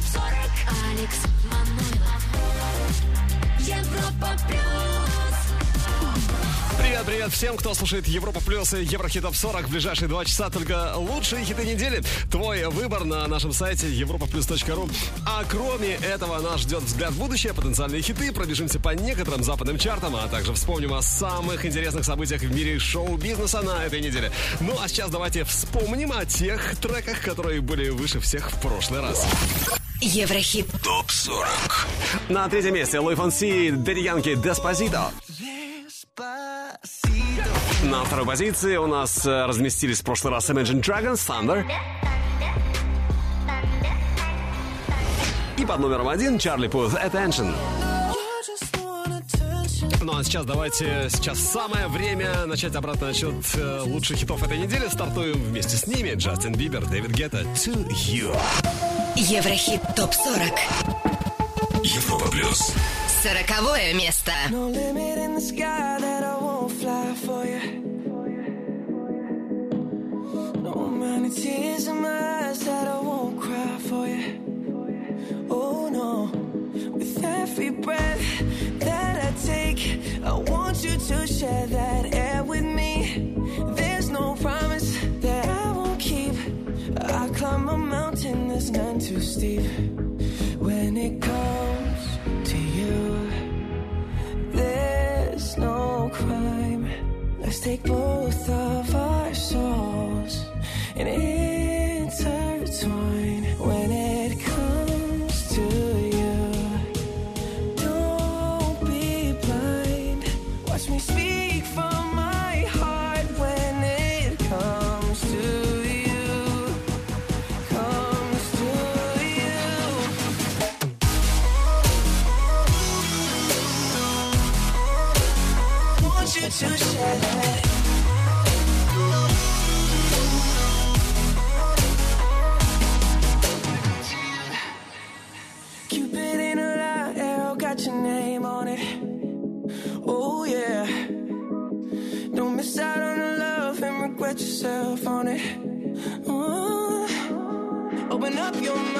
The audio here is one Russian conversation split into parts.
топ 40 Алекс Манойлов Европа плюс Привет, привет всем, кто слушает Европа Плюс и Еврохит Топ 40 в ближайшие два часа. Только лучшие хиты недели. Твой выбор на нашем сайте europaplus.ru. А кроме этого, нас ждет взгляд в будущее, потенциальные хиты. Пробежимся по некоторым западным чартам, а также вспомним о самых интересных событиях в мире шоу-бизнеса на этой неделе. Ну а сейчас давайте вспомним о тех треках, которые были выше всех в прошлый раз. Еврохит ТОП 40 На третьем месте Луи Фонси, Дэдди Янки, Деспозито. На второй позиции у нас э, разместились в прошлый раз Imagine Dragons, Thunder. И под номером один Чарли Пут, Attention. Ну а сейчас давайте, сейчас самое время начать обратный отчет э, лучших хитов этой недели. Стартуем вместе с ними. Джастин Бибер, Дэвид Гетта, To You. Еврохит топ 40 Европа Плюс Сороковое место No limit in the sky that I won't fly for you. No amount of tears in my eyes that I won't cry for you. Oh no, with every breath that I take, I want you to share that air that's none too steep. When it comes to you. There's no crime. Let's take both of our souls and intertwine. When it yourself on it. Oh. Open up your mind,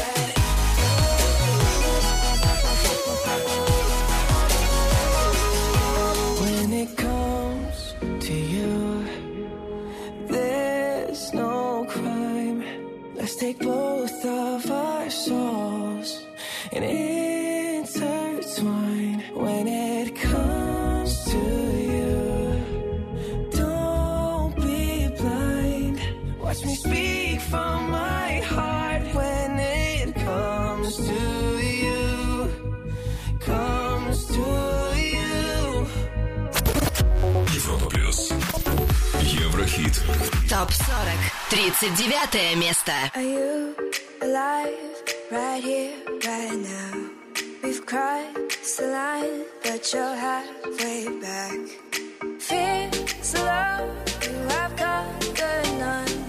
ТОП-40. 39 место. Are you alive right here, right now? We've crossed the line, but you're halfway back. Feels alone, you have conquered none.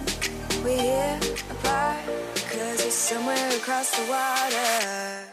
We're here apart, cause you're somewhere across the water.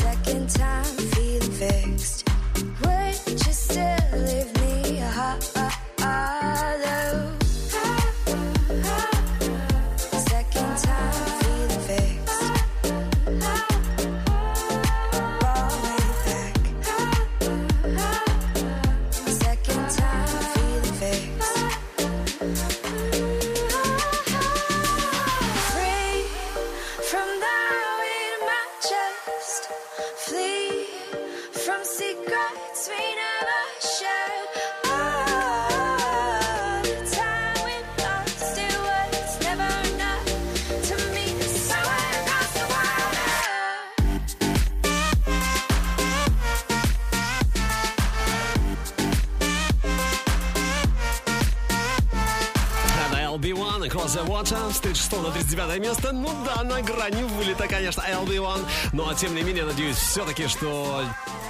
36 на 39 место. Ну да, на грани вылета, конечно, LB1. Но, ну, а тем не менее, надеюсь все-таки, что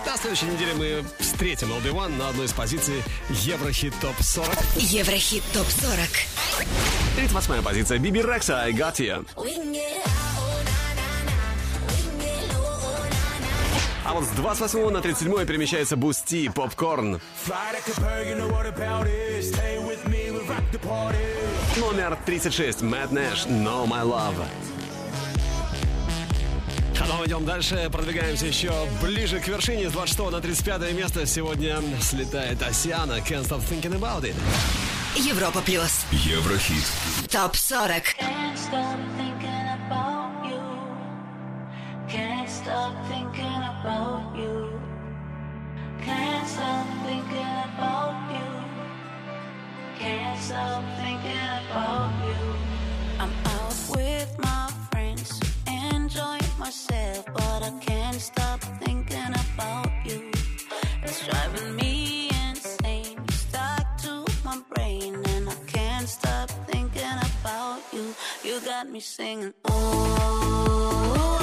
на следующей неделе мы встретим LB1 на одной из позиций Еврохит ТОП 40. Еврохит ТОП 40. 38 позиция Биби Рекса I Got You. А вот с 28 на 37 перемещается Бусти Попкорн. Номер 36 Мэтт Нэш No My Love. А мы идем дальше, продвигаемся еще ближе к вершине. С 26 на 35 место сегодня слетает Осиана Can't Stop Thinking About It. Европа Плюс. Еврохит. Топ 40. Can't thinking about you. I'm out with my friends, enjoying myself, but I can't stop thinking about you. It's driving me insane. Stuck to my brain, and I can't stop thinking about you. You got me singing. Oh,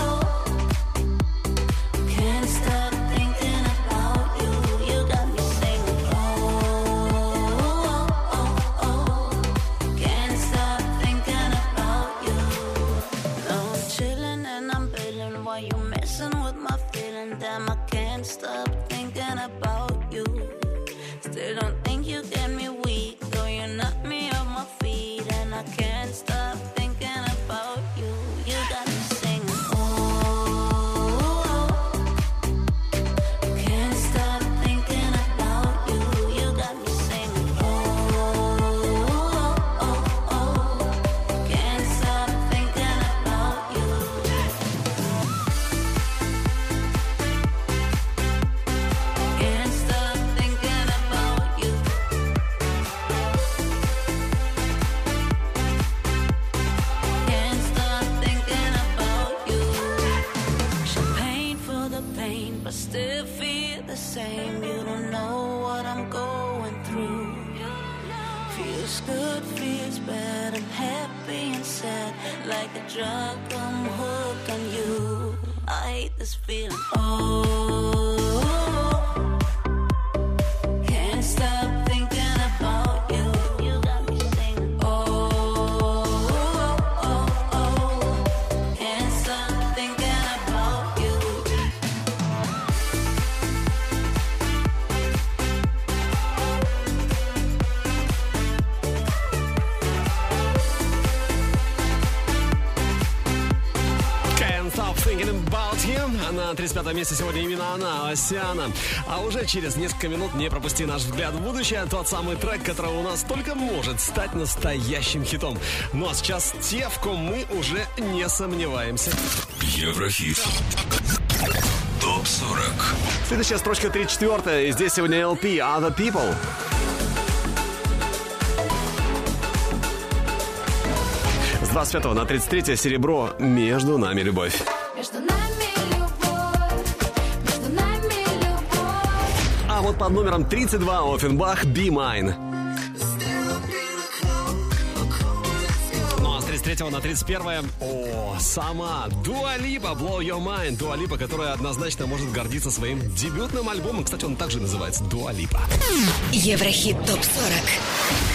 на 35 месте сегодня именно она, Осиана. А уже через несколько минут не пропусти наш взгляд в будущее. Тот самый трек, который у нас только может стать настоящим хитом. Ну а сейчас те, в ком мы уже не сомневаемся. Еврохит. Топ 40. Следующая строчка 34 и здесь сегодня LP Other People. С 25 на 33 серебро «Между нами любовь». Под номером 32 Оффенбах «Be Mine». Ну а с 33 на 31 о, сама Дуа Липа Blow Your Mind. Дуа Липа, которая однозначно может гордиться своим дебютным альбомом. Кстати, он также называется Дуа Липа. Еврохит ТОП 40.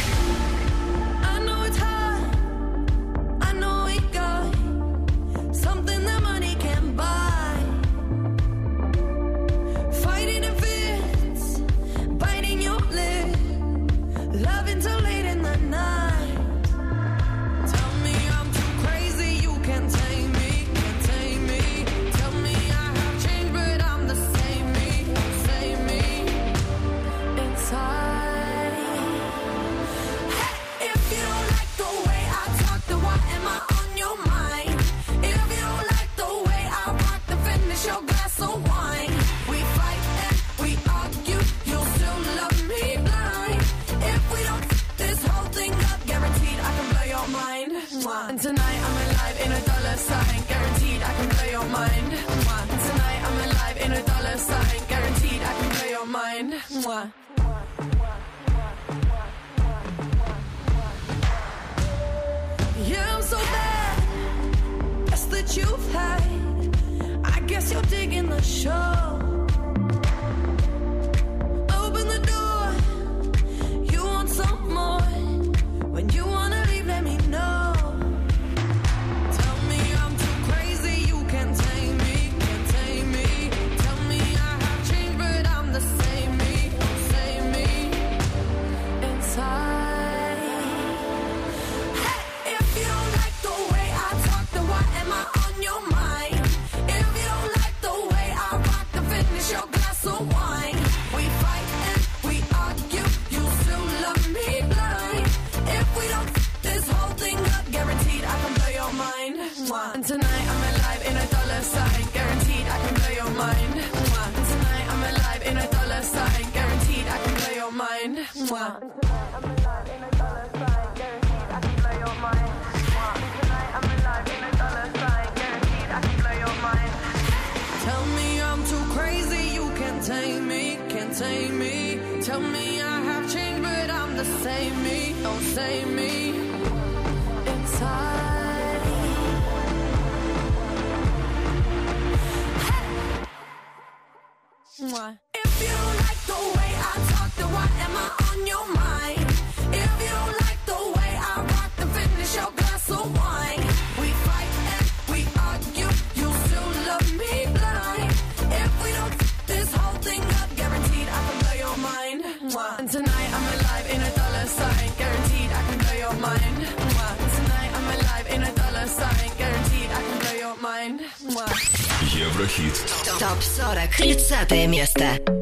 ТОП-40. 30 место.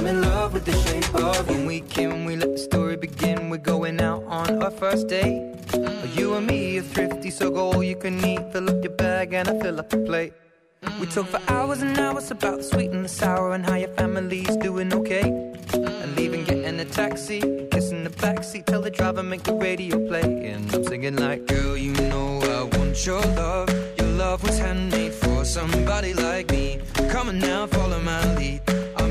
I'm in love with the shape of. When we came, we let the story begin. We're going out on our first date. You and me are thrifty, so go all you can eat. Fill up your bag and I fill up the plate. We talk for hours and hours about the sweet and the sour and how your family's doing okay. And leaving, getting a taxi, kissing the backseat, tell the driver make the radio play. And I'm singing like, girl, you know I want your love. Your love was handmade for somebody like me. Come on now, follow my lead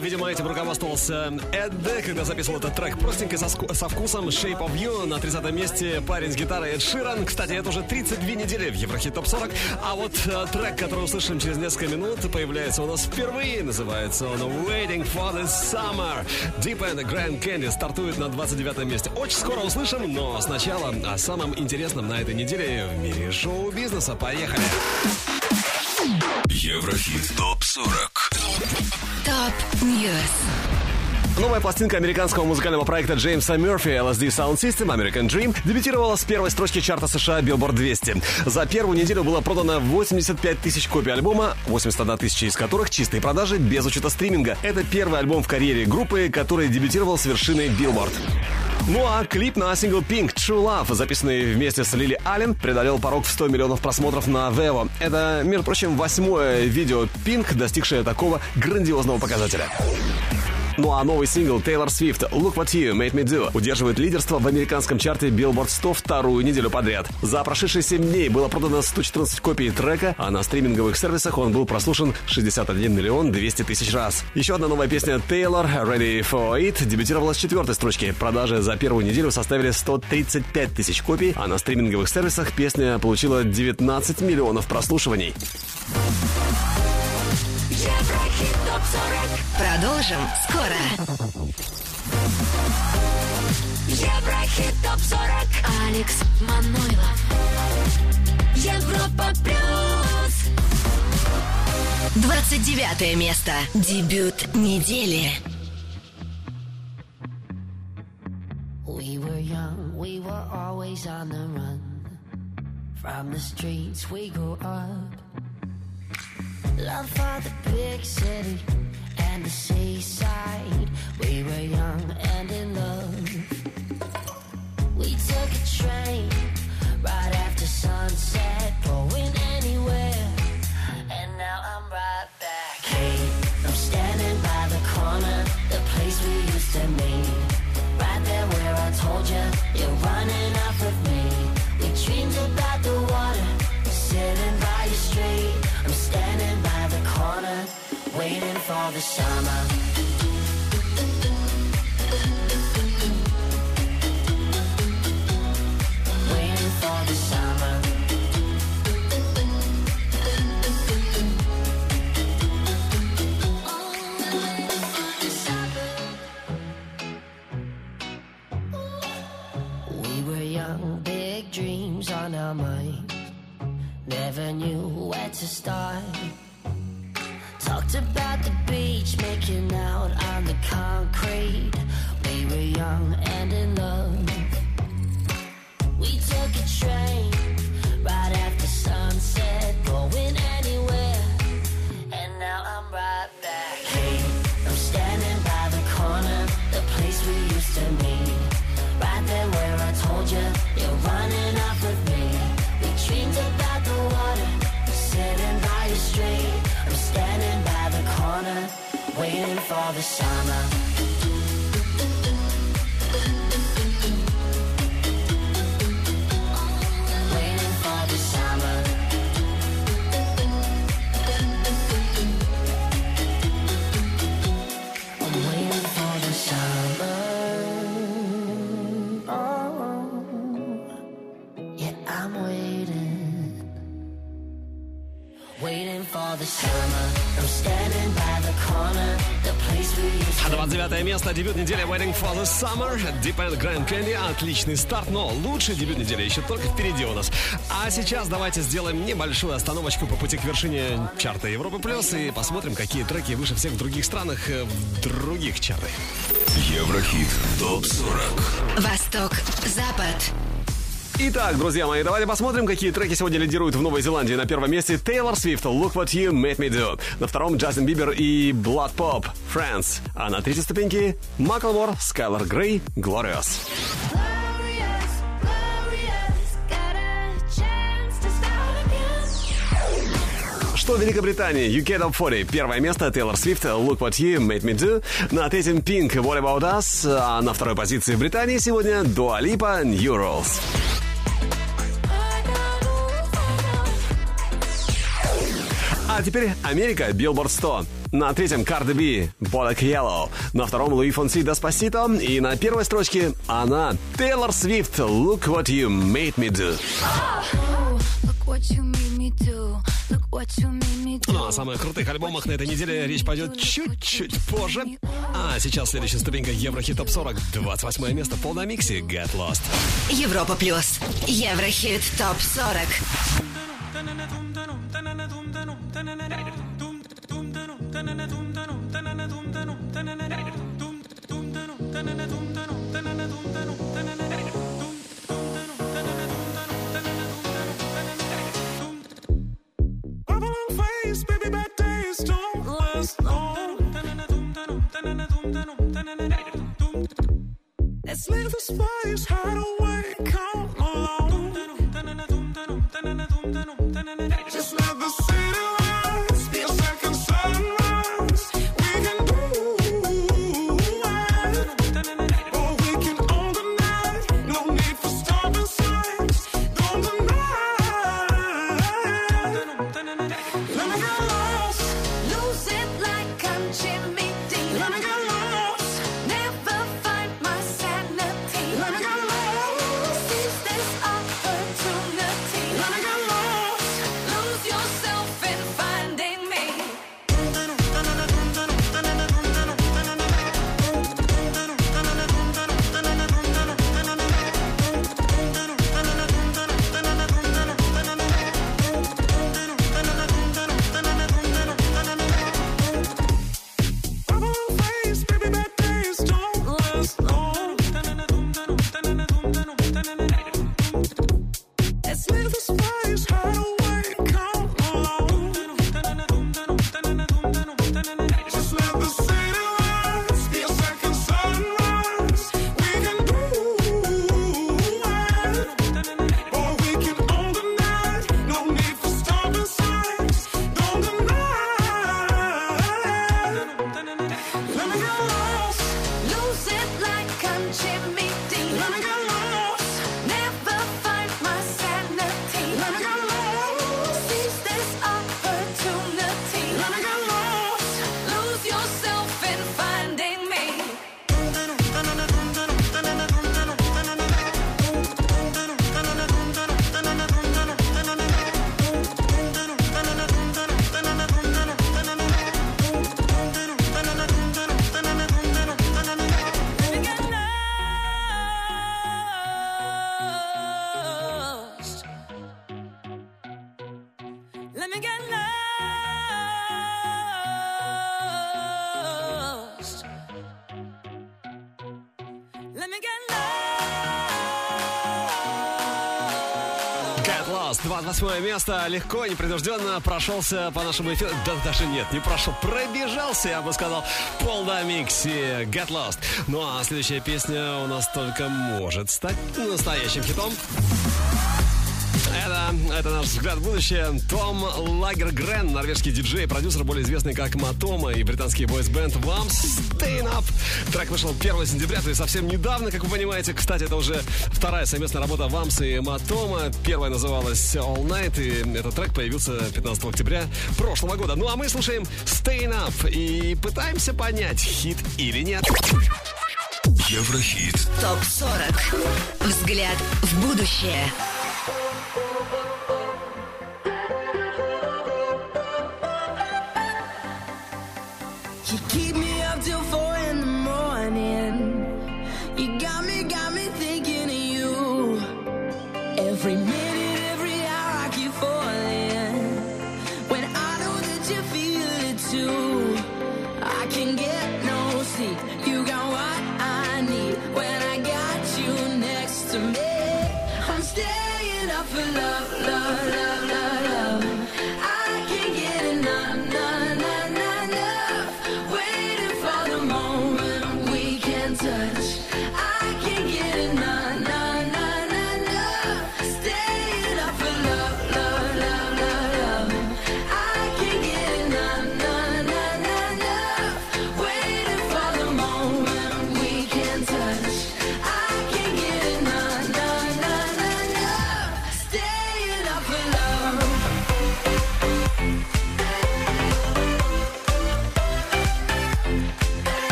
Видимо, этим руководствовался Эд, когда записывал этот трек простенько, со, со вкусом Shape of You. На 30 месте парень с гитарой Эд Ширан. Кстати, это уже 32 недели в Еврохит Топ 40. А вот э, трек, который услышим через несколько минут, появляется у нас впервые. Называется он Waiting for the Summer. Deep End Grand Candy стартует на 29 месте. Очень скоро услышим, но сначала о самом интересном на этой неделе в мире шоу-бизнеса. Поехали! Еврохит ТОП 40. Top News. Новая пластинка американского музыкального проекта Джеймса Мерфи LCD Soundsystem American Dream дебютировала с первой строчки чарта США Billboard 200. За первую неделю было продано 85 тысяч копий альбома, 81 тысяча из которых чистые продажи без учета стриминга. Это первый альбом в карьере группы, который дебютировал с вершиной Billboard. Ну а клип на сингл Pink True Love, записанный вместе с Лили Аллен, преодолел порог в 100 миллионов просмотров на Vevo. Это, между прочим, восьмое видео Pink, достигшее такого грандиозного показателя. Ну а новый сингл Taylor Swift «Look What You Made Me Do» удерживает лидерство в американском чарте Billboard 100 вторую неделю подряд. За прошедшие 7 дней было продано 114 копий трека, а на стриминговых сервисах он был прослушан 61 миллион 200 тысяч раз. Еще одна новая песня Taylor «Ready for It» дебютировала с четвертой строчки. Продажи за первую неделю составили 135 тысяч копий, а на стриминговых сервисах песня получила 19 миллионов прослушиваний. Еврохит ТОП-40. Продолжим скоро. Еврохит ТОП-40. Алекс Манойлов. Европа Плюс. 29 место. Дебют недели. We were young, we were always on the run. From the streets we grew up. Love for the big city and the seaside. We were young and in love. For the. Waiting for the summer. We were young, big dreams on our minds. Never knew where to start. Concrete. We were young and in love. We took a train right after sunset, going anywhere. And now I'm right back. Hey, I'm standing by the corner, the place we used to meet. Right there where I told you you're running off with me. We dreamed about the water, sitting by the street. I'm standing by the corner, waiting for the summer. Место, дебют недели Waiting for the Summer, Deep End Grand Candy, отличный старт, но лучший дебют недели еще только впереди у нас. А сейчас давайте сделаем небольшую остановочку по пути к вершине чарта Европы Плюс и посмотрим, какие треки выше всех в других странах, э, в других чартах. Еврохит ТОП-40. Восток, Запад. Итак, друзья мои, давайте посмотрим, какие треки сегодня лидируют в Новой Зеландии. На первом месте Тейлор Свифт, Look What You Made Me Do. На втором Джастин Бибер и Blood Pop, Friends. А на третьей ступеньке Маклмор, Скайлор Грей, Glorious. Что в Великобритании? UK Top 40. Первое место Тейлор Свифт, Look What You Made Me Do. На третьем Pink, What About Us. А на второй позиции в Британии сегодня Dua Lipa, New Rules. А теперь Америка, Billboard 100. На третьем Cardi B, Bodak Yellow. На втором Луи Фонси Despacito. И на первой строчке она, Тейлор Свифт, Look What You Made Me Do. Ну, о самых крутых альбомах на этой неделе речь пойдет чуть-чуть позже. А сейчас следующая ступенька Еврохит Топ 40. 28 место в полном миксе Get Lost. Европа Плюс. Еврохит ТОП 40. 28 место, легко, непринужденно прошелся по нашему эфиру. Да даже нет, не прошел, пробежался, я бы сказал, пол до микси Get Lost. Ну а следующая песня у нас только может стать настоящим хитом. Это, это наш взгляд в будущее. Том Лагергрен, норвежский диджей, продюсер, более известный как Матома и британский бойсбенд Vamps Staying Up. Трек вышел 1 сентября, то есть совсем недавно, как вы понимаете. Кстати, это уже вторая совместная работа Vamps и Матома. Первая называлась All Night, и этот трек появился 15 октября прошлого года. Ну а мы слушаем Staying Up и пытаемся понять, хит или нет. Еврохит. ТОП-40. Взгляд в будущее.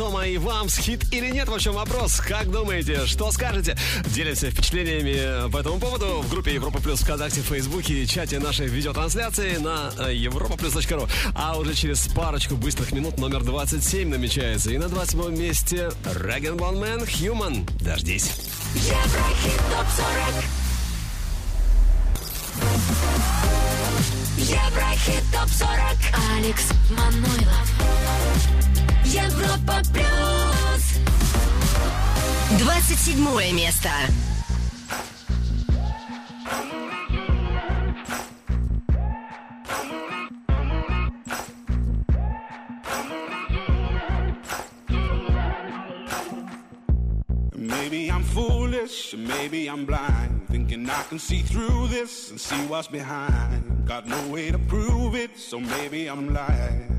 Матома и вам хит или нет? В общем, вопрос. Как думаете, что скажете? Делимся впечатлениями по этому поводу в группе Европа Плюс ВКонтакте, в Фейсбуке и чате нашей видеотрансляции на э, europaplus.ru. А уже через парочку быстрых минут номер 27 намечается. И на 27 месте Реген Man Human. Дождись. Еврохит ТОП-40 Еврохит ТОП-40 Алекс Манойлов Европа Плюс 27 место. Maybe I'm foolish, maybe I'm blind. Thinking I can see through this and see what's behind. Got no way to prove it, so maybe I'm lying.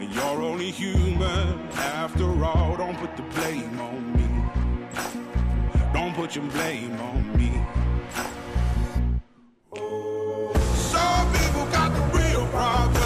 and you're only human after all. Don't put the blame on me. Don't put your blame on me. Some people got the real problems.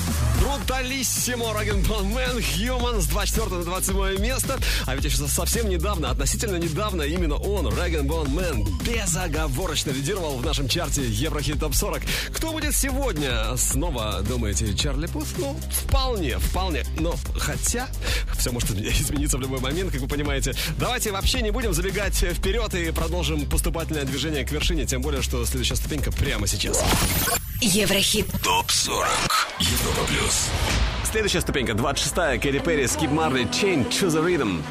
Бруталиссимо Rag'n'Bone Man Human с 24 на 27 место. А ведь еще совсем недавно, относительно недавно, именно он, Rag'n'Bone Man, безоговорочно лидировал в нашем чарте Еврохит Топ 40. Кто будет сегодня? Снова думаете, Чарли Пут? Ну, вполне, вполне. Но хотя, все может измениться в любой момент, как вы понимаете. Давайте вообще не будем забегать вперед и продолжим поступательное движение к вершине, тем более, что следующая ступенька прямо сейчас. Еврохит. ТОП 40. Европа плюс. Следующая ступенька, 26-я, Кэрри Перри, Скип Марли, Chain, Choose the Rhythm.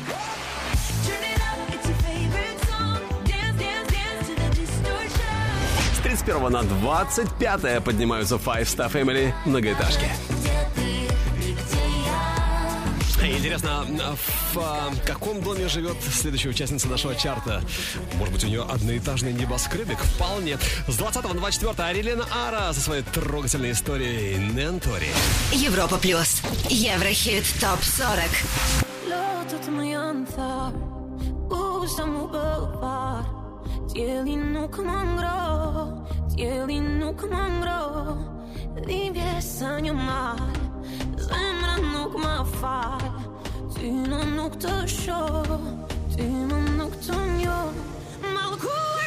С 31 на 25 поднимаются Five Star Family многоэтажки. Интересно, а в а, каком доме живет следующая участница нашего чарта? Может быть, у нее одноэтажный небоскребик? Вполне. С 20 на 24 Арилена Ара со своей трогательной историей Нентори. Европа плюс. Еврохит топ 40. Låt mig anta Usamu boulevard Dzieli nuk më ngro Dzieli nuk më ngro një Zemra nuk më fal Ty në nuk të shoh Ty më nuk të njoh. Mallkuar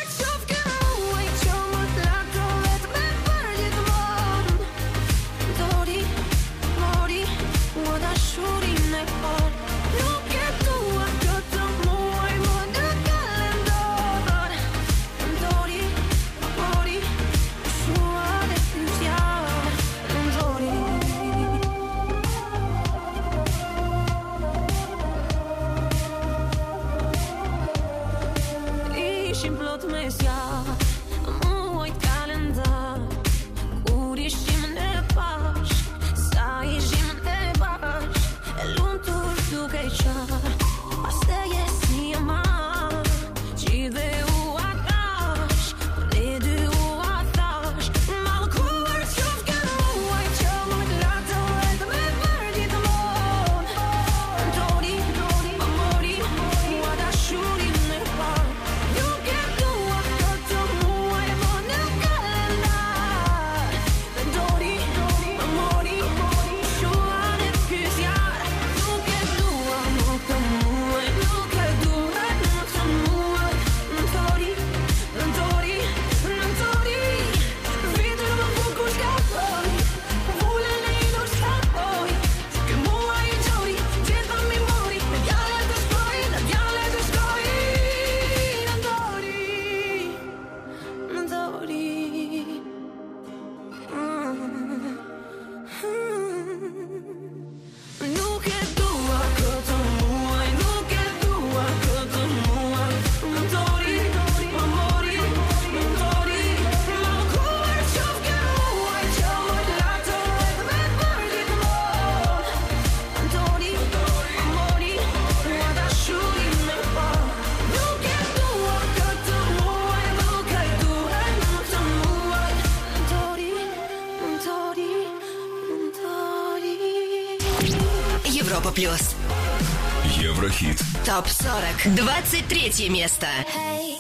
40. 23 место. Hey.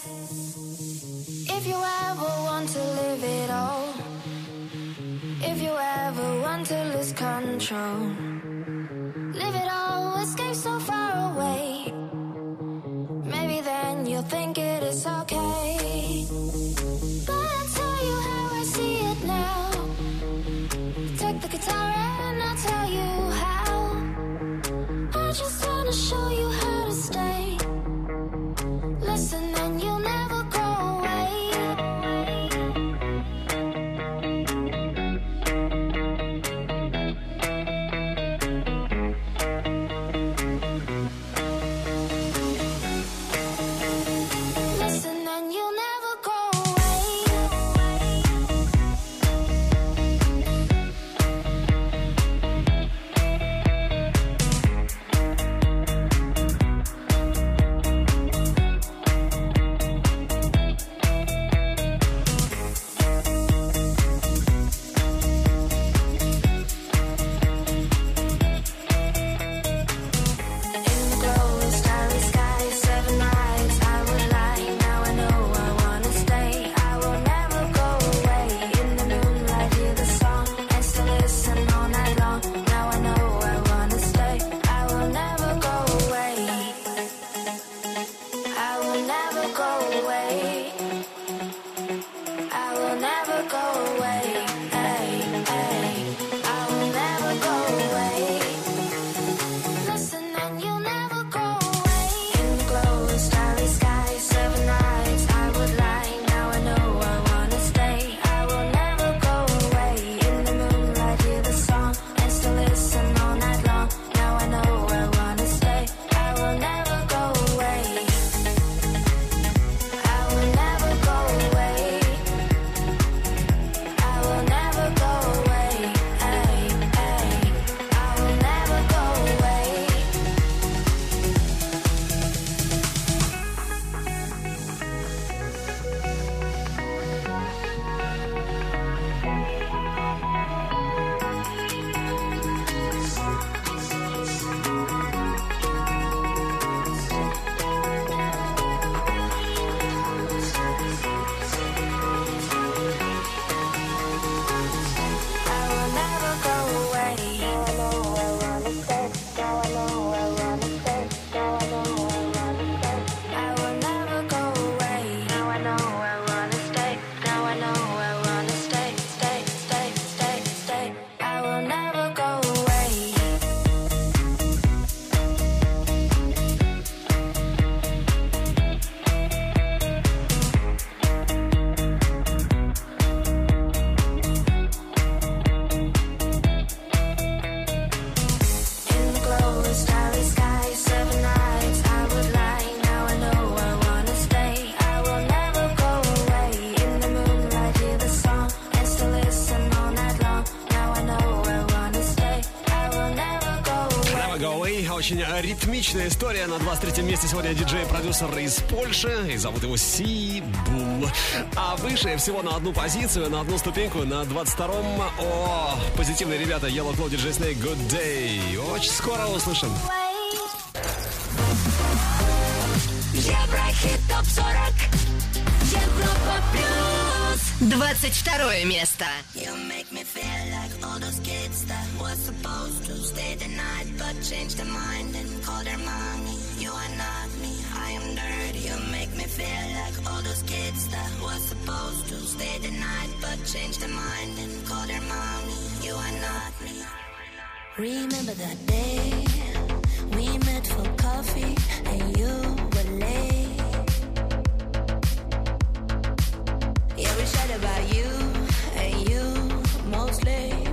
Отличная история. На 23 месте сегодня диджей-продюсер из Польши. И зовут его Си Бул. А выше всего на одну позицию, на одну ступеньку, на 22-м. О, позитивные ребята. Yellow Claw, DJ Snake, Good Day. Очень скоро услышим. Еврохит топ 40 Европа плюс 22 место You the night but changed their mind and supposed to stay the night, but changed their mind and called their mommy. You are not me. Remember that day we met for coffee and you were late. Yeah, we chat about you and you mostly.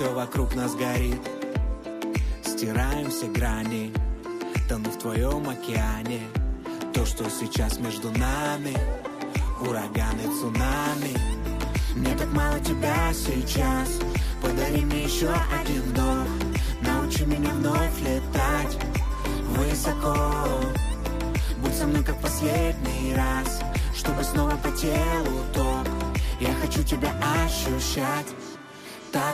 Все вокруг нас горит. Стираем все грани, тону в твоем океане. То, что сейчас между нами, ураганы, цунами. Мне так мало тебя сейчас, подари мне еще один вдох. Научи меня вновь летать высоко. Будь со мной как последний раз Чтобы снова по телу ток Я хочу тебя ощущать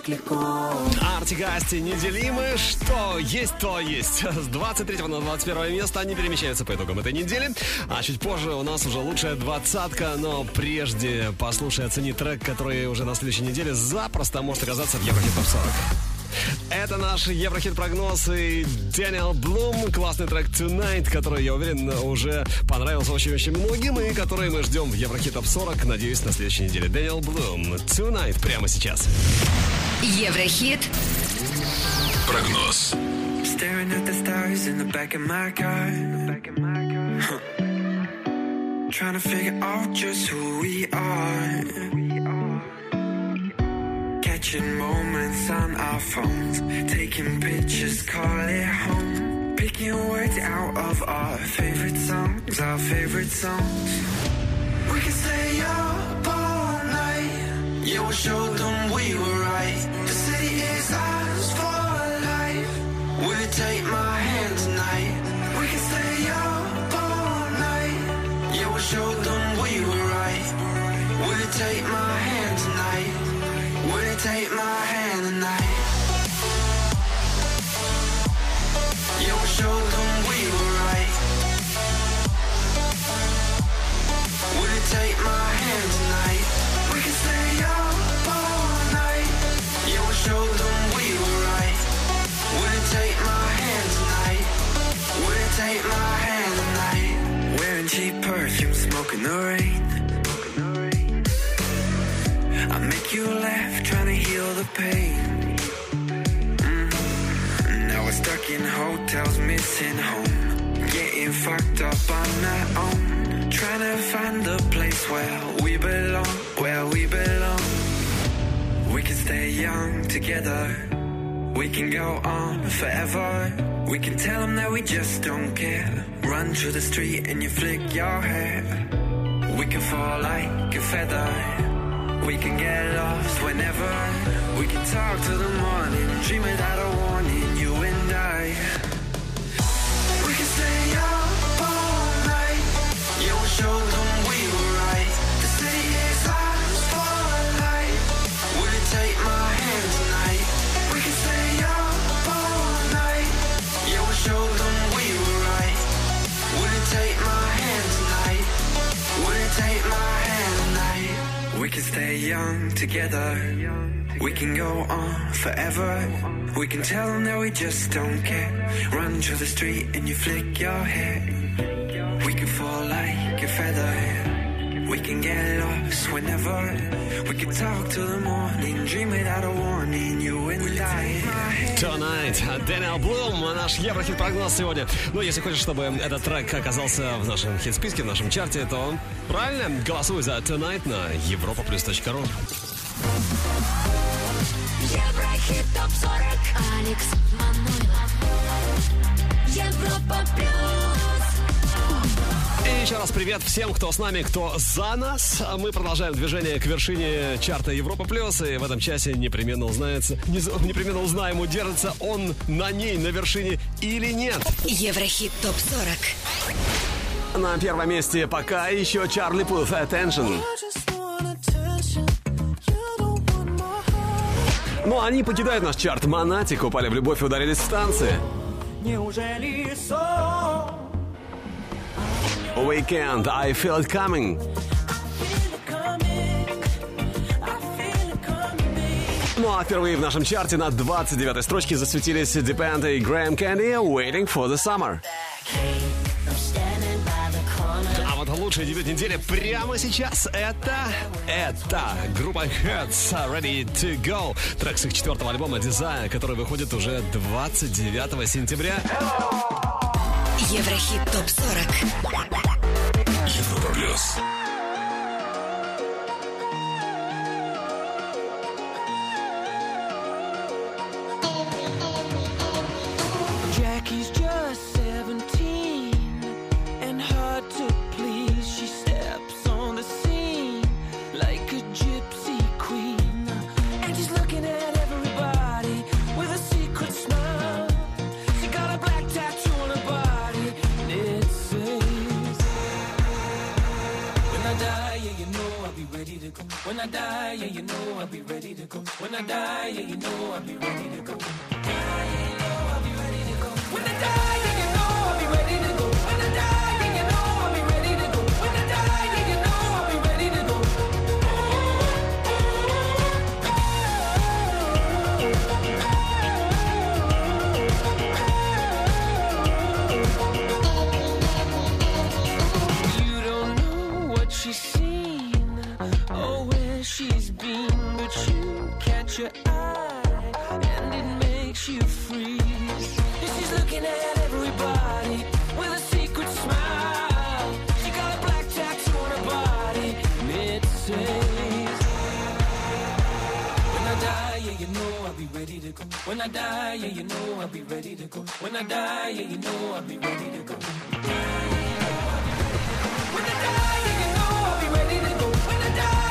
Так легко Артик Асти неделимы. Что есть, то есть. С 23 на 21 место они перемещаются по итогам этой недели. А чуть позже у нас уже лучшая двадцатка. Но прежде послушай, оцени трек, который уже на следующей неделе запросто может оказаться в Еврохит Топ 40. Это наш Еврохит-прогноз и Дэниел Блум. Классный трек Tonight, который, я уверен, уже понравился очень-очень многим и который мы ждем в Еврохит Топ 40, надеюсь, на следующей неделе. Дэниел Блум. Tonight прямо сейчас. Еврохит Прогноз. Staring at the stars in the back of my car. Huh. Trying to figure out just who we are. Catching moments on our phones. Taking pictures, call it home. Picking words out of our favorite songs, our favorite songs. We can stay up all night. Yeah, we'll show them we were right. The city is ours for life. We'll take my the rain. I make you laugh, trying to heal the pain. Mm. Now we're stuck in hotels, missing home. Getting fucked up on our own. Trying to find a place where we belong, where we belong. We can stay young together. We can go on forever. We can tell them that we just don't care. Run through the street and you flick your hair. We can fall like a feather. We can get lost whenever. We can talk till the morning, dreaming that I warning, together. We can go on forever. We can tell them that we just don't care. Run through the street and you flick your hair. We can fall like a feather. We can get lost whenever. We can talk till the morning, dream without a warning. You and I. Tonight. Дэниел Блум, наш Еврохит-прогноз сегодня. Ну, если хочешь, чтобы этот трек оказался в нашем хит-списке, в нашем чарте, то правильно, голосуй за Tonight на europaplus.ru. Еврохит ТОП-40 Алекс Манойлов Европа Плюс И еще раз привет всем, кто с нами, кто за нас. А Мы продолжаем движение к вершине чарта Европа Плюс. И в этом часе непременно узнается, не непременно узнаем, удержится он на ней, на вершине или нет. Еврохит ТОП-40. На первом месте пока еще Чарли Пуф Attention. Ну, они покидают наш чарт. Монатик упали в любовь и ударились в танцы. Неужели сон? Weekend, I Feel It Coming. Ну а впервые в нашем чарте на 29-й строчке засветились Depend и Graham Candy Waiting for the Summer. А вот лучший дебют недели прямо сейчас это... Это группа Hertz Ready to Go. Трек с их четвертого альбома Desire, который выходит уже 29 сентября. Еврохит ТОП-40. Европа плюс. Ready to go. When I die, yeah, you know I'll be ready to go. When I die, yeah, you know I'll be ready to go. When I die, yeah, your eye and it makes you freeze. She's looking at everybody with a secret smile. She got a black tattoo on her body, and it says, When I die, yeah, you know I'll be ready to go. When I die, yeah, you know I'll be ready to go. When I die, yeah, you know I'll be ready to go. When I die, yeah, you know I'll be ready to go. When I die,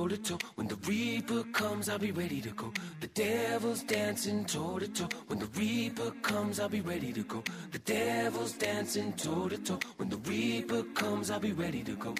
toe to toe. When the Reaper comes, I'll be ready to go. The devil's dancing toe to toe. When the Reaper comes, I'll be ready to go. The devil's dancing toe to toe. When the Reaper comes, I'll be ready to go.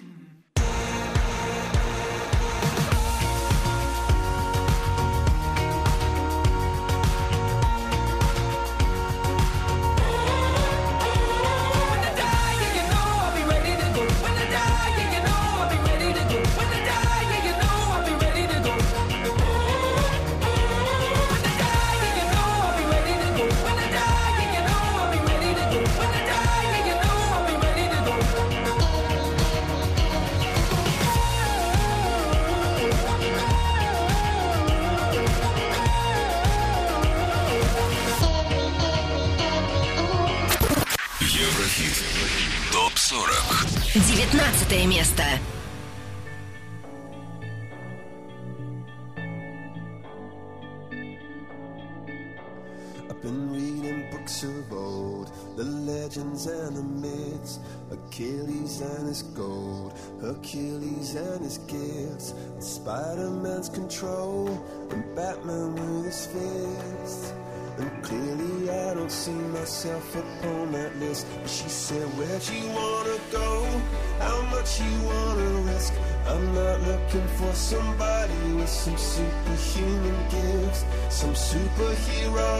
Myself upon that list. But she said, Where'd you wanna go? how much you wanna risk. I'm not looking for somebody with some superhuman gifts, some superhero,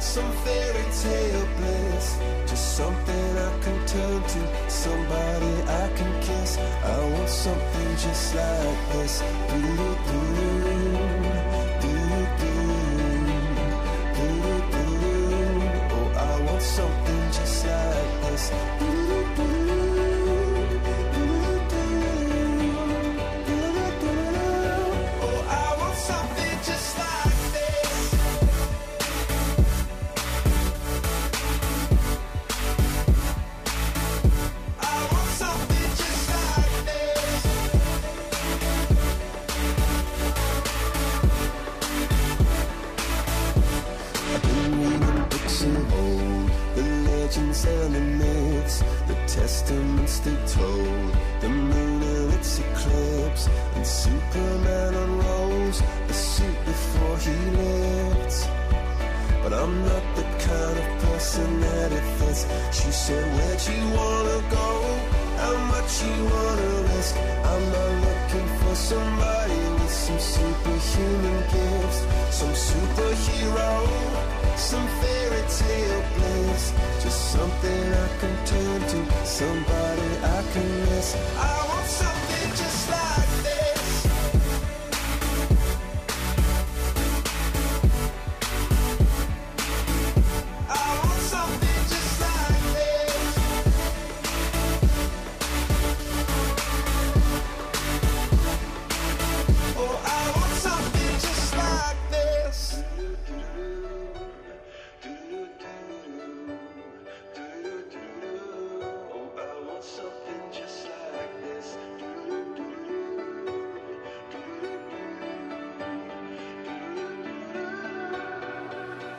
some fairy tale bliss. Just something I can turn to, somebody I can kiss. I want something just like this. Doo-doo-doo,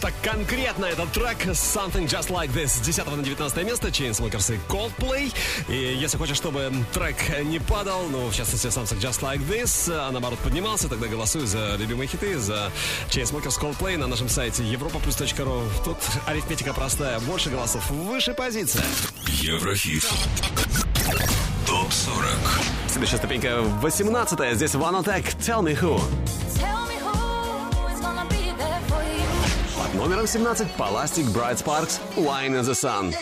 Так конкретно этот трек Something Just Like This с 10 на 19 место Chainsmokers и Coldplay. И если хочешь, чтобы трек не падал, ну, в частности, Something Just Like This, а наоборот поднимался, тогда голосуй за любимые хиты, за Chainsmokers Coldplay на нашем сайте europaplus.ru. Тут арифметика простая. Больше голосов, выше позиция. Еврохит. Топ 40. Следующая ступенька 18 Здесь One Attack Tell Me Who. Номером 17 Plastic Bright Sparks Line in the Sun.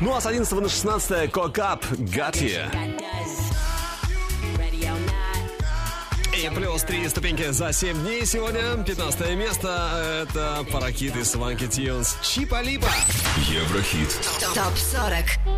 Ну а с 11 на 16 Cock Up Got You. И плюс три ступеньки за 7 дней сегодня. 15 место. Это Паракит и Сванки Тьюнс. Чипа Липа. Еврохит. ТОП 40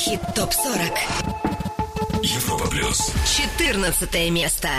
Еврохит ТОП-40. Европа плюс. 14 место.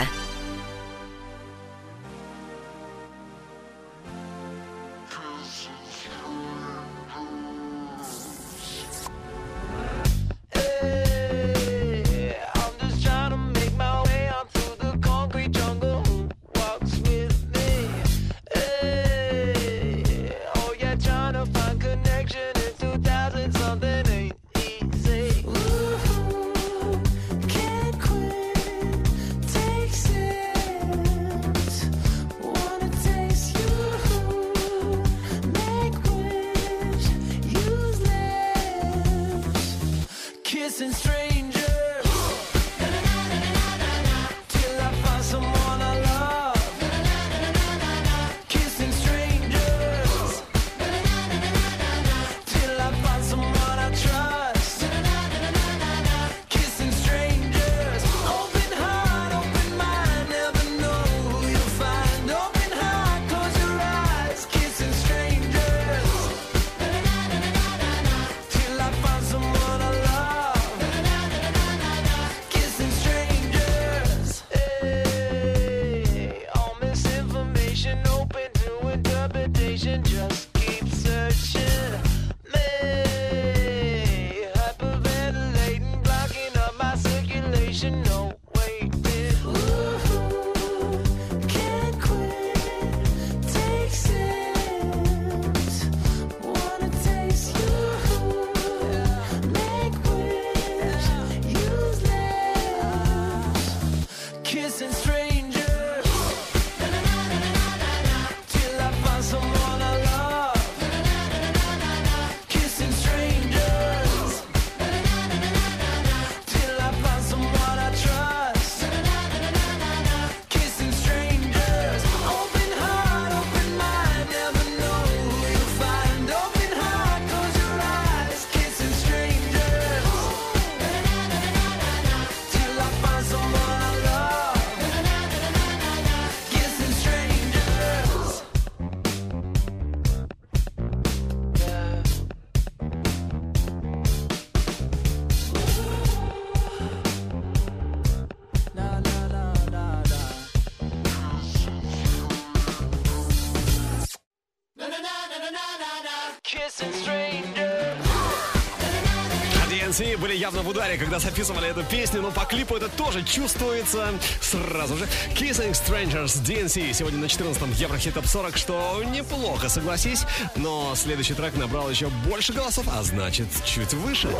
Явно в ударе, когда записывали эту песню, но по клипу это тоже чувствуется сразу же. Kissing Strangers DNC сегодня на 14-м Еврохит Топ 40, что неплохо, согласись, но следующий трек набрал еще больше голосов, а значит чуть выше.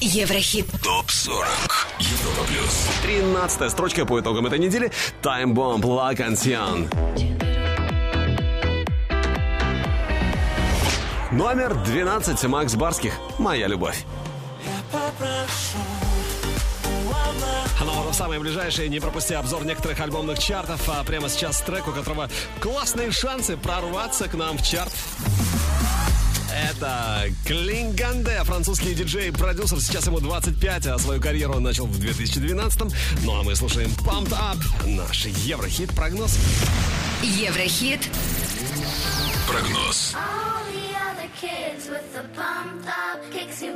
Еврохит ТОП 40. Европа плюс. 13 строчка по итогам этой недели. Time Bomb La Canción. Номер 12. Макс Барских. Моя любовь. В самое ближайшее не пропусти обзор некоторых альбомных чартов, а прямо сейчас трек, у которого классные шансы прорваться к нам в чарт. Это Клинганде, французский диджей и продюсер. Сейчас ему 25, а свою карьеру он начал в 2012 Ну а мы слушаем Pumped Up, наш Еврохит-прогноз. Еврохит Прогноз. All the other kids with the pumped up kicks, you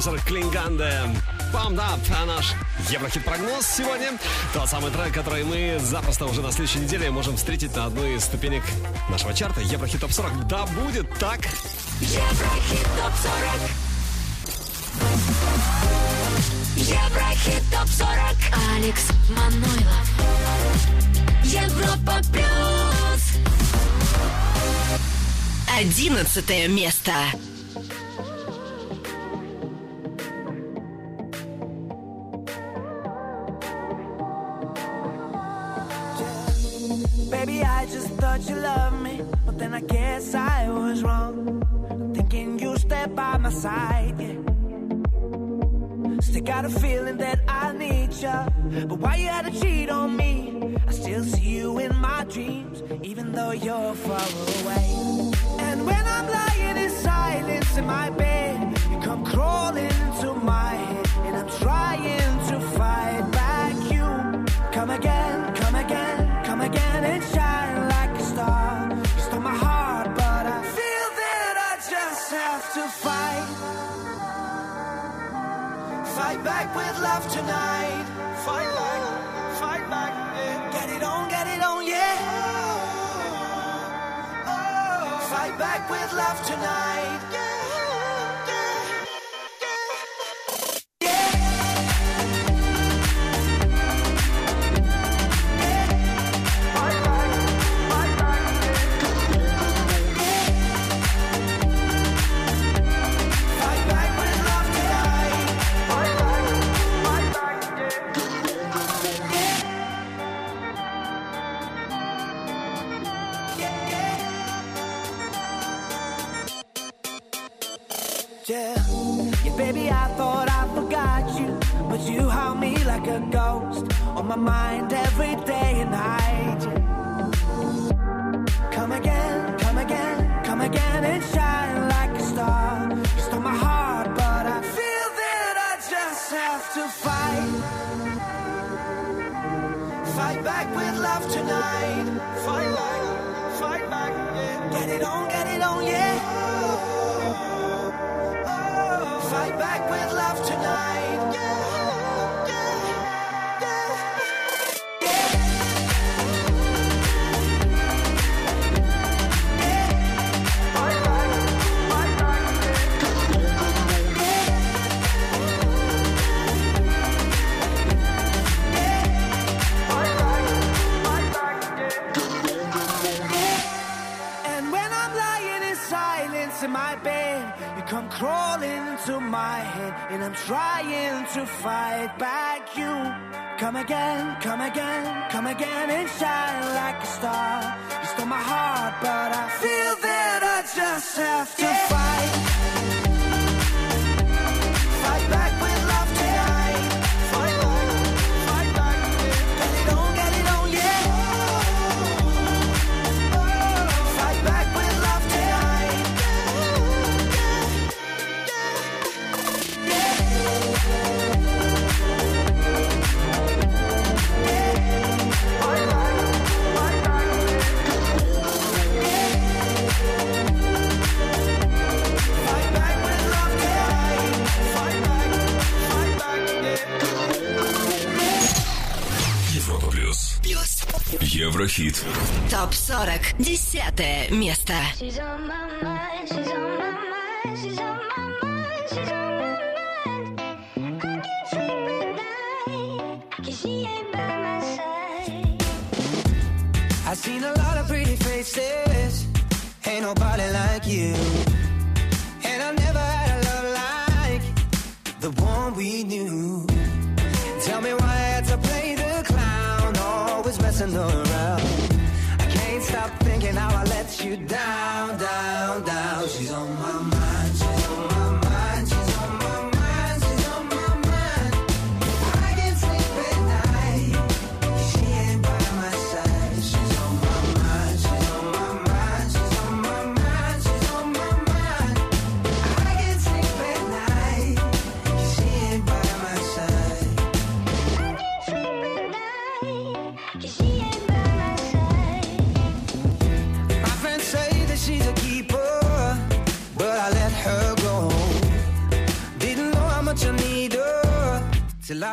продюсер Клинганде. Pumped Up, а наш Еврохит-прогноз сегодня. Тот самый трек, который мы запросто уже на следующей неделе можем встретить на одной из ступенек нашего чарта Еврохит Топ 40. Да будет так! Еврохит Топ 40 Еврохит Топ 40 Алекс Манойлов Европа Плюс Одиннадцатое место. Fight back with love tonight. Fight back, fight back. Yeah. Get it on, get it on, yeah. Oh, oh. Fight back with love tonight. again, come again, come again and shine like a star. You stole my heart, but I feel that I just have to yeah. fight. Ain't by my side. I've seen a lot of pretty faces. Ain't nobody like you. And I've never had a love like the one we knew. and the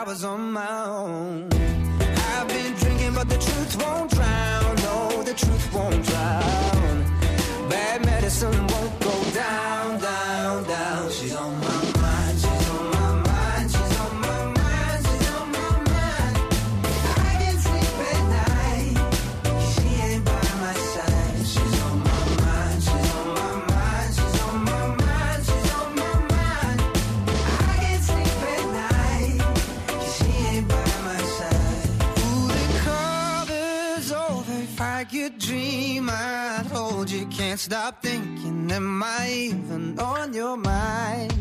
was on my own. Can't stop thinking. Am I even on your mind?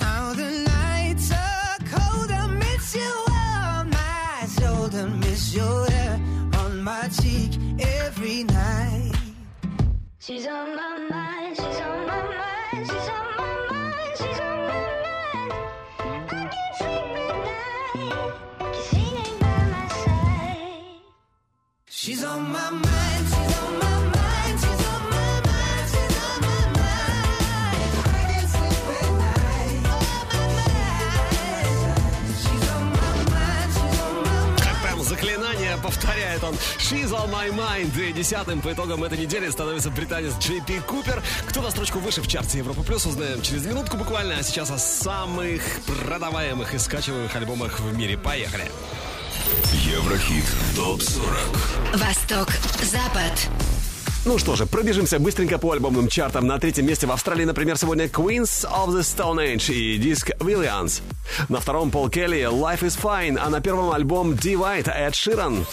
Now the nights are cold. I miss you on my shoulder. Miss your hair on my cheek every night. She's on my mind, повторяет он. She's on my mind. И десятым по итогам этой недели становится британец Джей Пи Купер. Кто на строчку выше в чарте Европа Плюс, узнаем через минутку буквально. А сейчас о самых продаваемых и скачиваемых альбомах в мире. Поехали. Еврохит. ТОП-40. Восток, Запад. Ну что же, пробежимся быстренько по альбомным чартам. На третьем месте в Австралии, например, сегодня Queens of the Stone Age и диск Williams. На втором Пол Келли Life is Fine, а на первом альбом Divide Эд Ширан.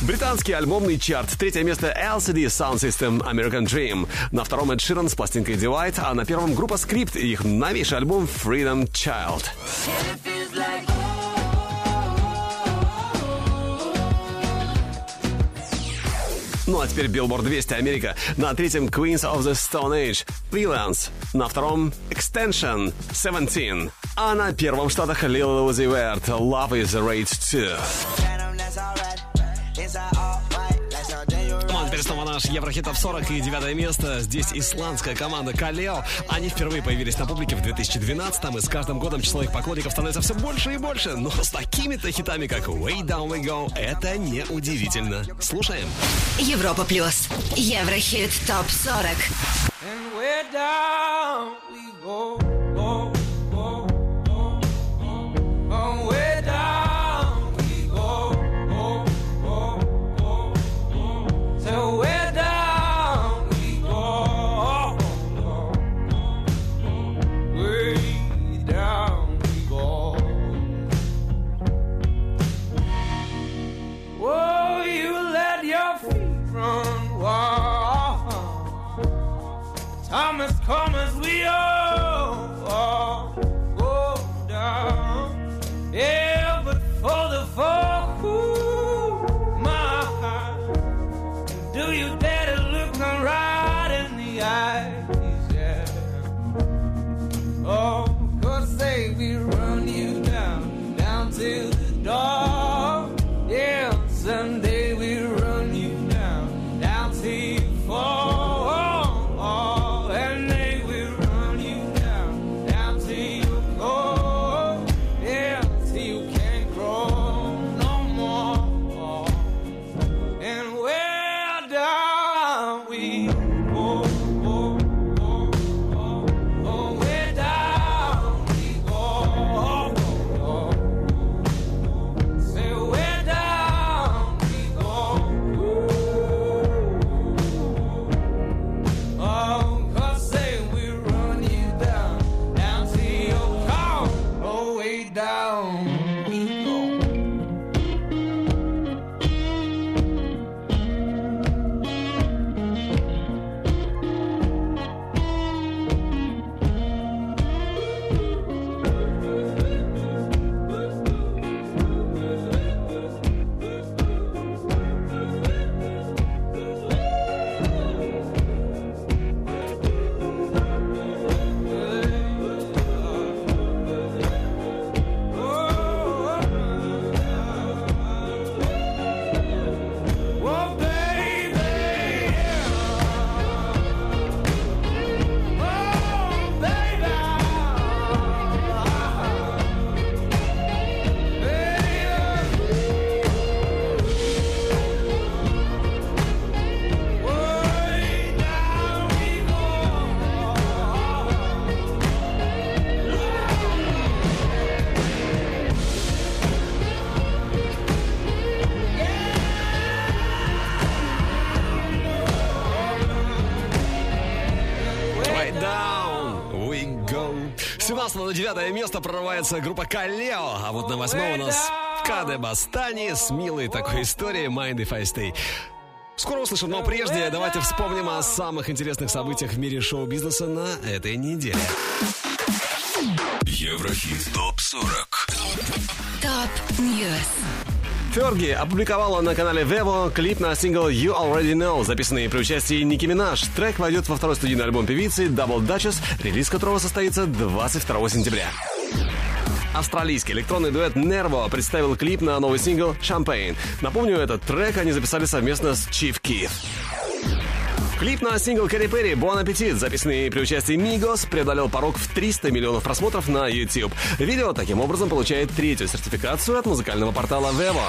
Британский альбомный чарт. Третье место LCD Sound System American Dream. На втором Эд Ширан с пластинкой Divide, а на первом группа Script и их новейший альбом Freedom Child. It Ну а теперь Billboard 200 Америка. На третьем Queens of the Stone Age Freelance. На втором Extension 17. А на первом Штатах Lil Uzi Vert Love is Rage 2. Теперь снова наш Еврохит Топ 40 и девятое место. Здесь исландская команда Калео. Они впервые появились на публике в 2012-м, и с каждым годом число их поклонников становится все больше и больше. Но с такими-то хитами, как Way Down We Go, это не удивительно. Слушаем. Европа Плюс. Еврохит ТОП 40. And we're down we go, С 17 на 9 место прорывается группа Kaleo, а вот на 8 у нас Kadebostany с милой такой историей Mind If I Stay. Скоро услышим, но прежде давайте вспомним о самых интересных событиях в мире шоу-бизнеса на этой неделе. Еврохит ТОП-40 Top News. Ферги опубликовала на канале Vevo клип на сингл You Already Know, записанный при участии Ники Минаж. Трек войдет во второй студийный альбом певицы Double Duchess, релиз которого состоится 22 сентября. Австралийский электронный дуэт Nervo представил клип на новый сингл Champagne. Напомню, этот трек они записали совместно с Chief Keef. Клип на сингл Кэрри Перри «Bon Appetit», записанный при участии Мигос, преодолел порог в 300 миллионов просмотров на YouTube. Видео таким образом получает третью сертификацию от музыкального портала Vevo.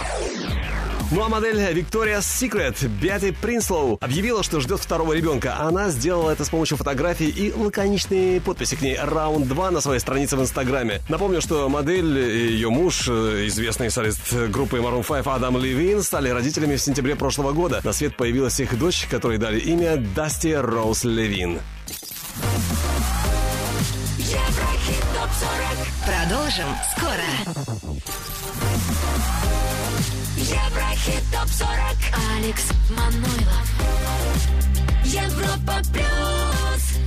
Ну а модель Victoria's Secret Бетти Принслоу объявила, что ждет второго ребенка. Она сделала это с помощью фотографий и лаконичной подписи к ней «Раунд 2» на своей странице в Инстаграме. Напомню, что модель и ее муж, э, известный солист группы Maroon 5 Адам Левин, стали родителями в сентябре прошлого года. На свет появилась их дочь, которой дали имя Дасти Роуз Левин. Еврохит ТОП-40. Продолжим скоро. Еврохит ТОП-40. Алекс Манойлов. Европа Плюс.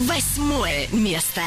Восьмое место.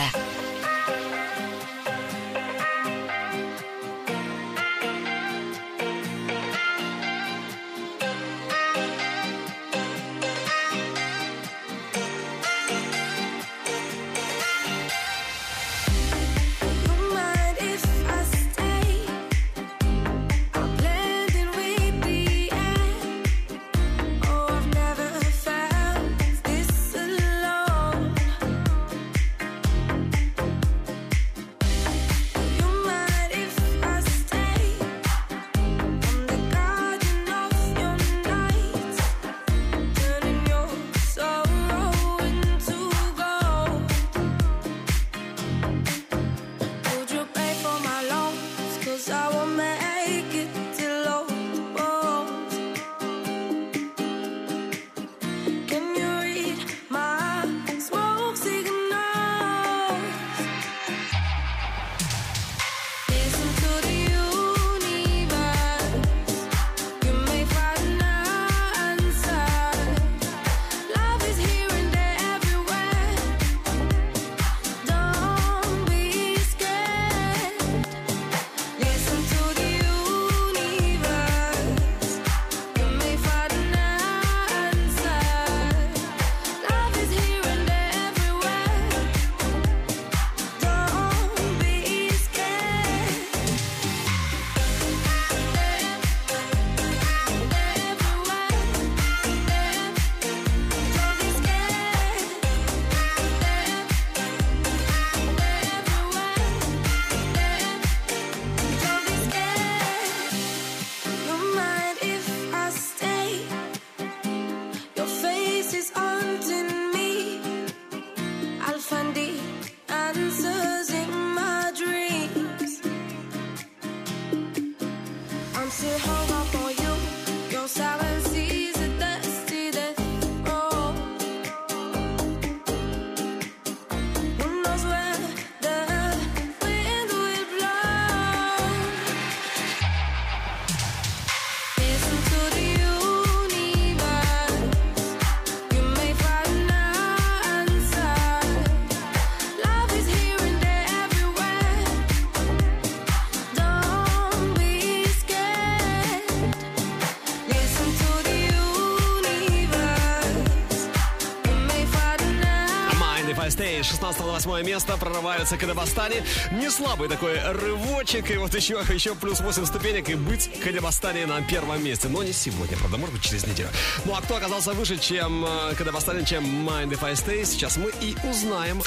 16 на 8 место прорываются к Кадабастане. Не слабый такой рывочек, и вот еще, еще плюс 8 ступенек, и быть Кадабастане на первом месте. Но не сегодня, правда, может быть, через неделю. Ну а кто оказался выше, чем э, Кадабастане, чем Mind If I Stay, сейчас мы и узнаем.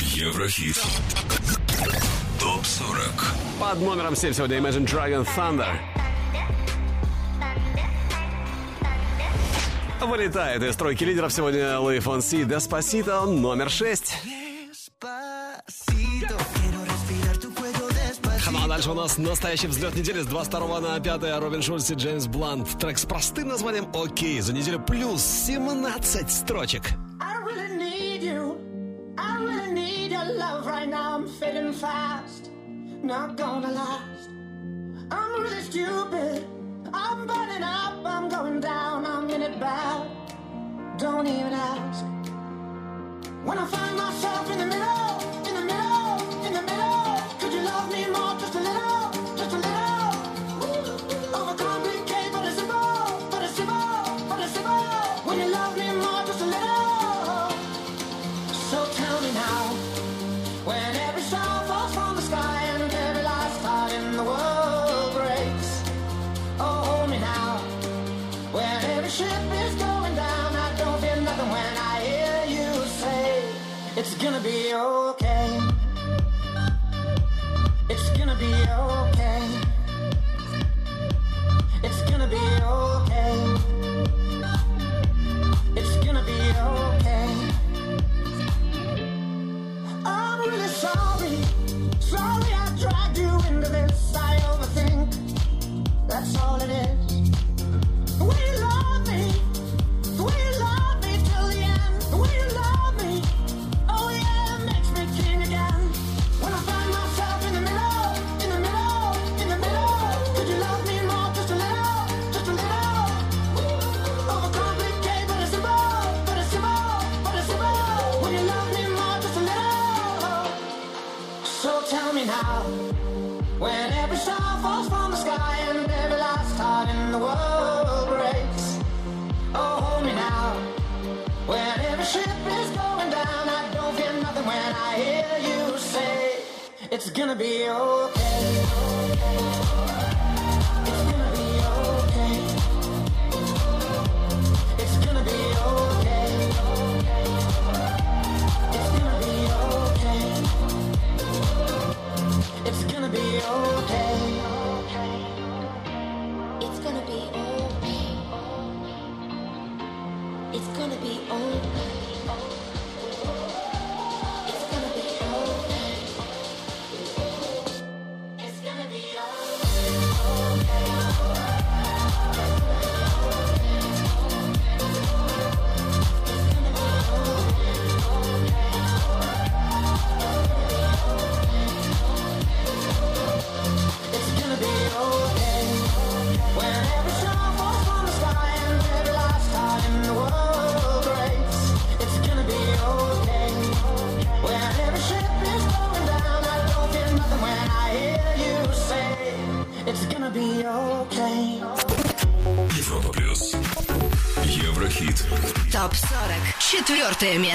Еврохит ТОП-40 Под номером 7 сегодня Imagine Dragon Thunder. Вылетает из тройки лидеров сегодня Луи Фонси Деспасито номер 6. нас настоящий взлет недели с 22 на 5. Робин Шульц и Джеймс Блант. Трек с простым названием «Окей». За неделю плюс 17 строчек. Not gonna last. I'm really stupid. I'm burning up. I'm going down. I'm in it bad. Don't even ask. When I find myself in the middle, in the middle, in the middle, could you love me more just a little? Artemia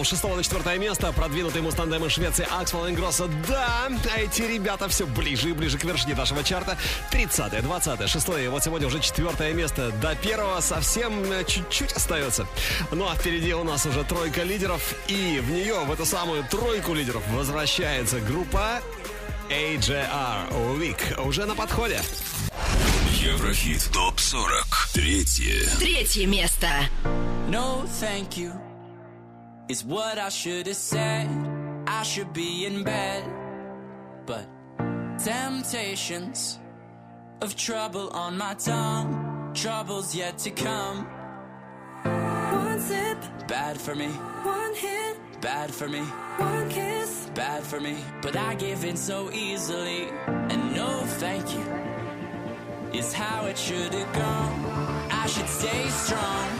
Know. 6 на 4 место. Продвинутый мустандем из Швеции Аксвелл Ингросса. Да, а эти ребята все ближе и ближе к вершине нашего чарта. 30 20 6 и вот сегодня уже четвертое место. До первого совсем э, чуть-чуть остается. Ну а впереди у нас уже тройка лидеров. И в нее, в эту самую тройку лидеров, возвращается группа AJR Week. Уже на подходе. Еврохит ТОП-40. Третье. Третье место. No, thank you. Is what I should have said. I should be in bed. But temptations of trouble on my tongue. Troubles yet to come. One sip, Bad for me, one hit, bad for me, one kiss. bad for me. But I give in so easily. And no, thank you. Is how it should have gone. I should stay strong.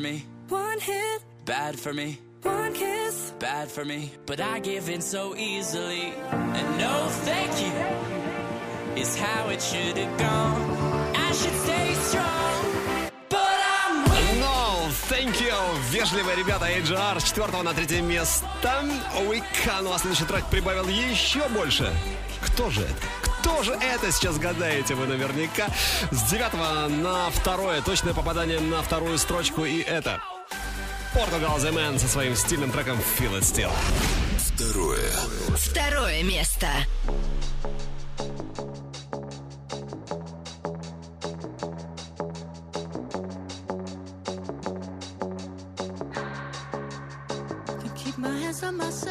For me, one hit, bad for me. one kiss. bad for me, but I give in so easily. And no, thank you is how it should have gone. I should stay strong, but I'm weak. No, thank you. Вежливые ребята AJR с 4 на 3 место. Week. Ну а следующий трек прибавил еще больше. Кто же это? Кто же это сейчас гадаете вы наверняка? С 9 на второе. Точное попадание на вторую строчку. И это Portugal The Man со своим стильным треком Feel It Still. Второе. Второе место. Can keep my hands on myself.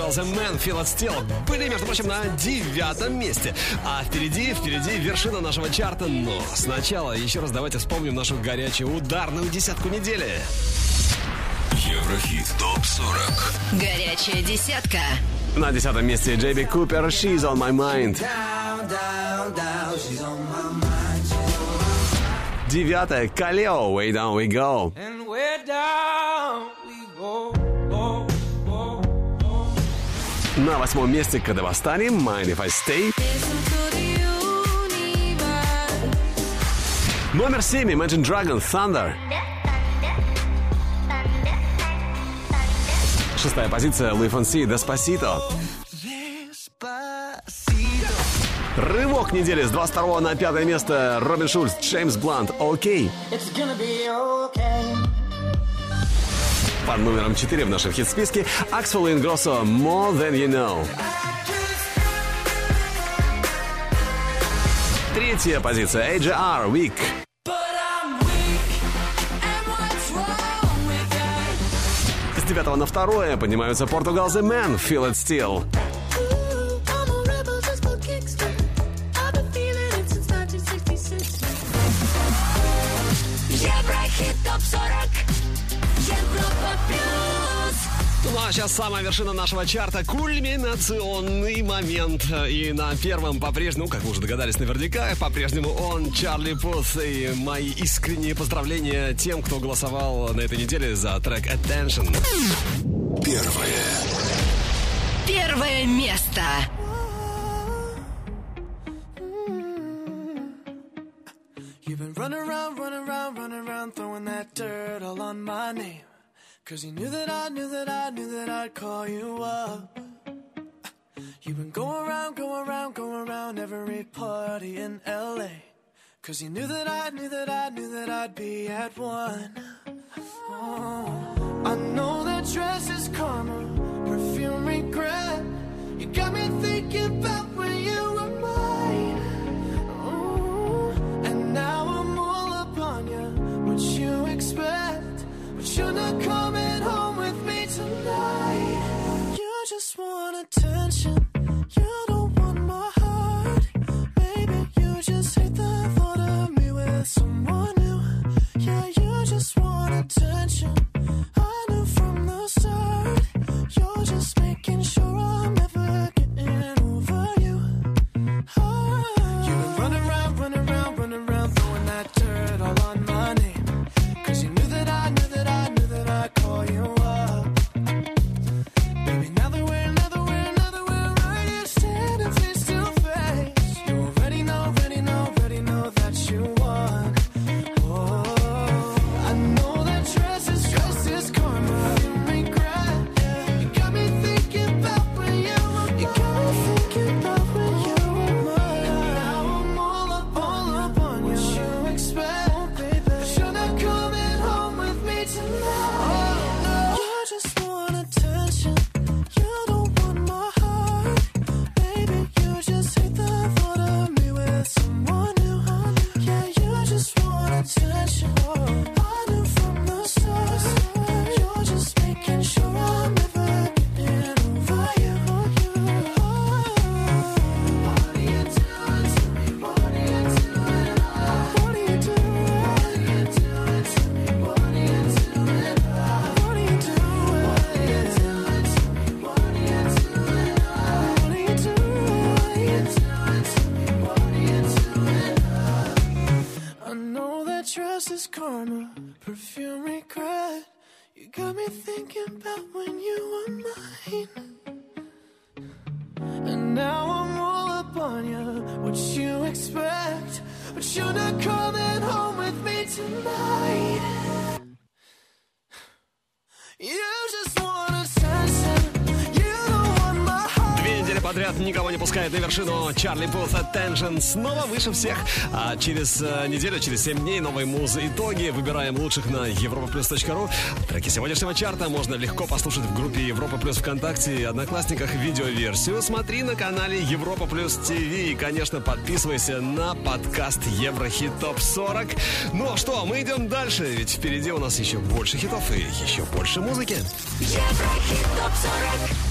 Portugal The Man Feel It Still были, между прочим, на девятом месте. А впереди, впереди вершина нашего чарта. Но сначала еще раз давайте вспомним нашу горячую ударную десятку недели. Еврохит ТОП-40 Горячая десятка. На десятом месте Джейби Купер She's On My Mind. Девятая Калео Way Down We Go. На восьмом месте Кадавастани Mind If I Stay. Номер семь Imagine Dragon Thunder. Шестая позиция Луи Фонси Деспасито. Рывок недели с 22 на пятое место Робин Шульц, Джеймс Блант, Окей. Okay. Под номером 4 в нашем хит-списке и Ингроссо More Than You Know. Третья позиция AJR Week. С девятого на второе поднимаются Portugal The Man Feel It Still. А сейчас самая вершина нашего чарта Кульминационный момент И на первом по-прежнему, как вы уже догадались наверняка По-прежнему он, Чарли Пус И мои искренние поздравления тем, кто голосовал на этой неделе за трек Attention Первое Первое место. You've been running around, running around, running around, throwing that dirt all on my name. Cause you knew that I knew that I knew that I'd call you up. You've been going around, going around, going around every party in LA. Cause you knew that I knew that I knew that I'd be at one. Oh, I know that dress is karma, perfume regret. You got me thinking about when you were mine. Ooh, and now I'm all up on you. What you expect? But you're not coming want attention. You don't want my heart. Maybe you just hate the thought of me with someone new. Yeah, you just want attention. Thinking about when you were mine. And now I'm all up on you. What you expect? But you're not coming home with me tonight. You just подряд никого не пускает на вершину. Чарли Пут Attention снова выше всех. А через э, неделю, через 7 дней новые музы итоги. Выбираем лучших на europaplus.ru. Треки сегодняшнего чарта можно легко послушать в группе Европа Плюс ВКонтакте и Одноклассниках видеоверсию. Смотри на канале Европа Плюс ТВ. И, конечно, подписывайся на подкаст Еврохит Топ 40. Ну что, мы идем дальше, ведь впереди у нас еще больше хитов и еще больше музыки. Еврохит топ 40